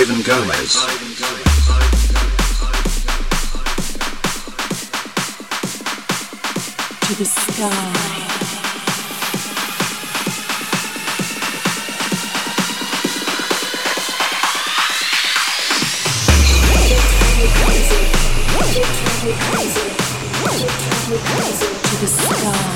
Ivan Gomez. To the sky. To the To the sky.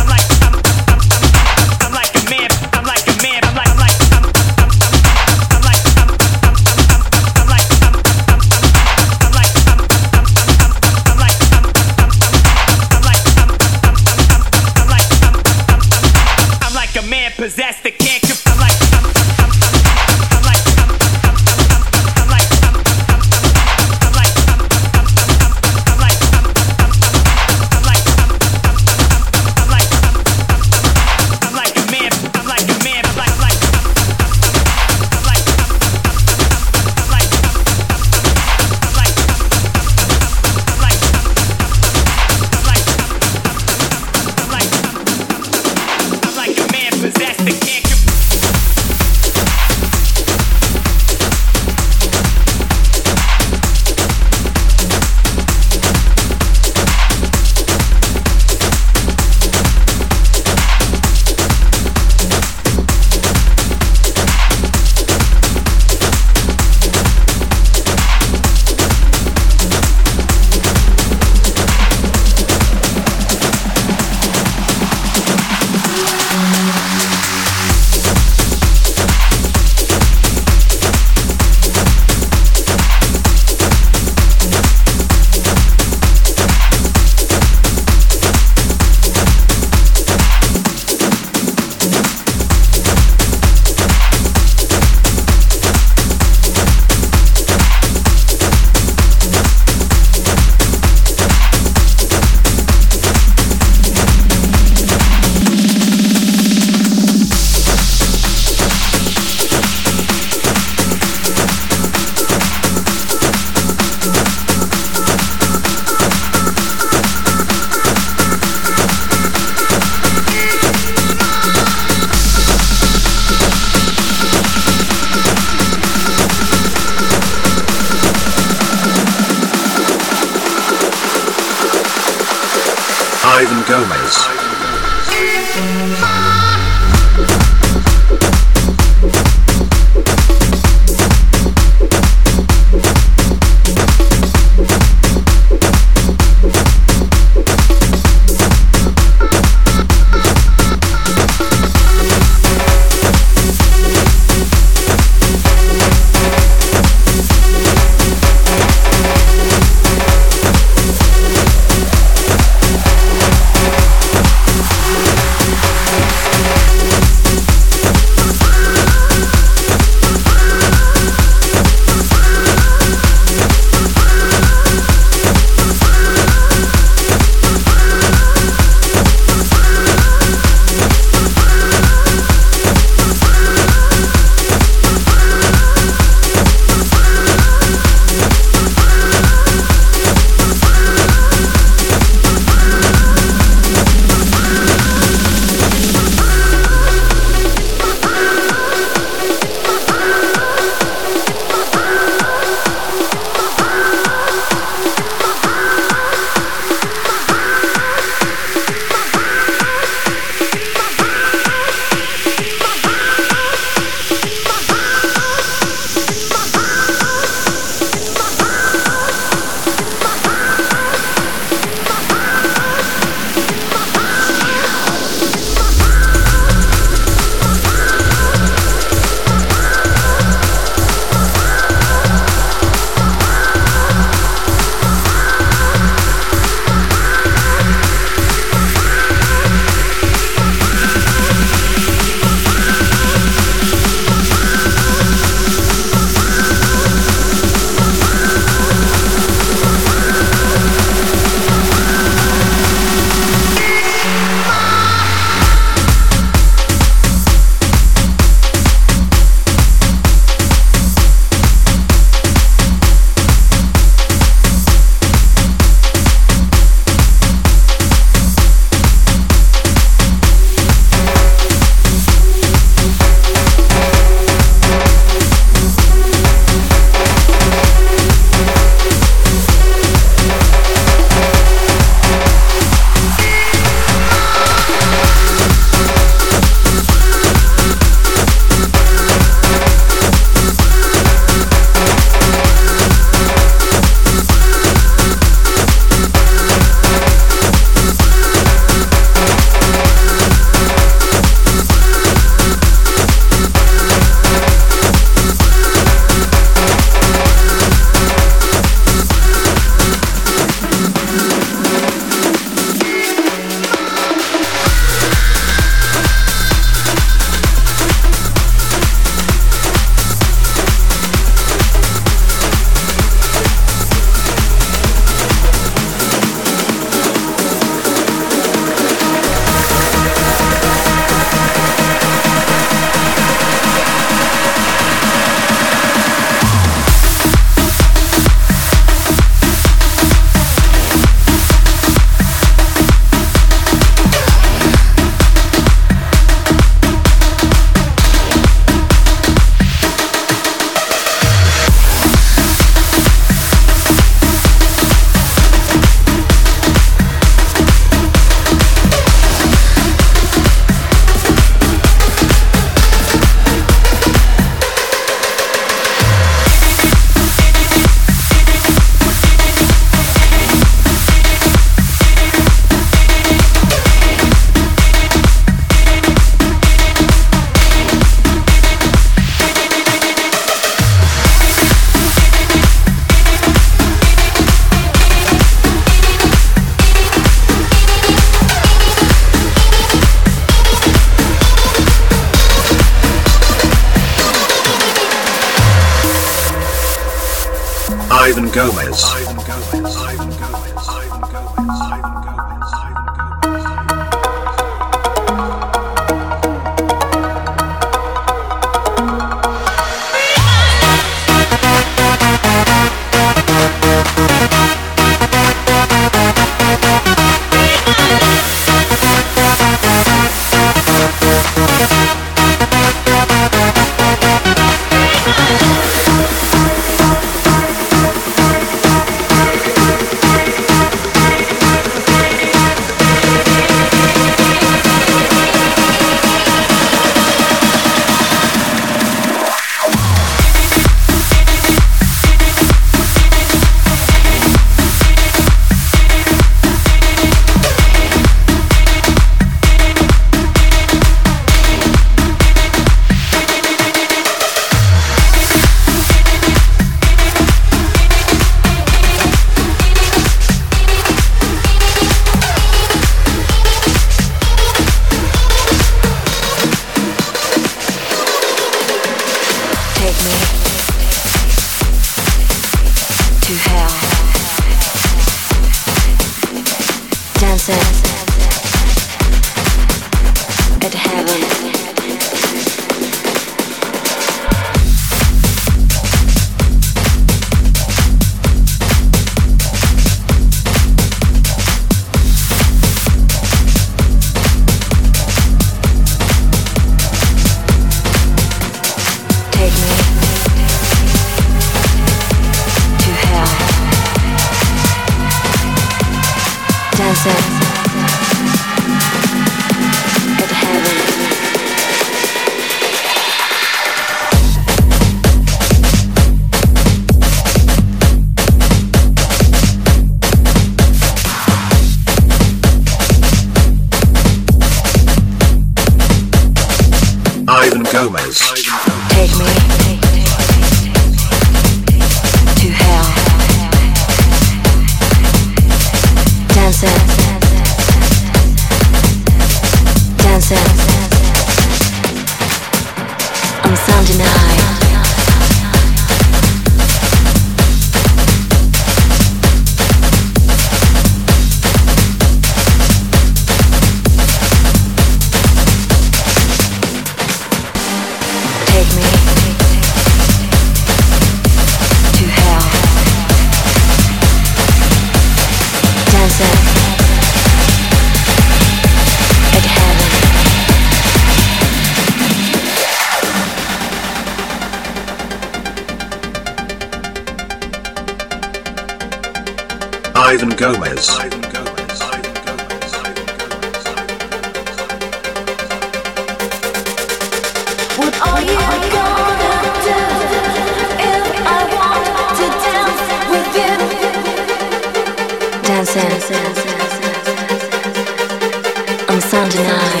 I'm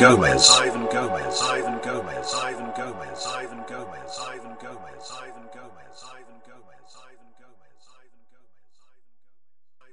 Gomez.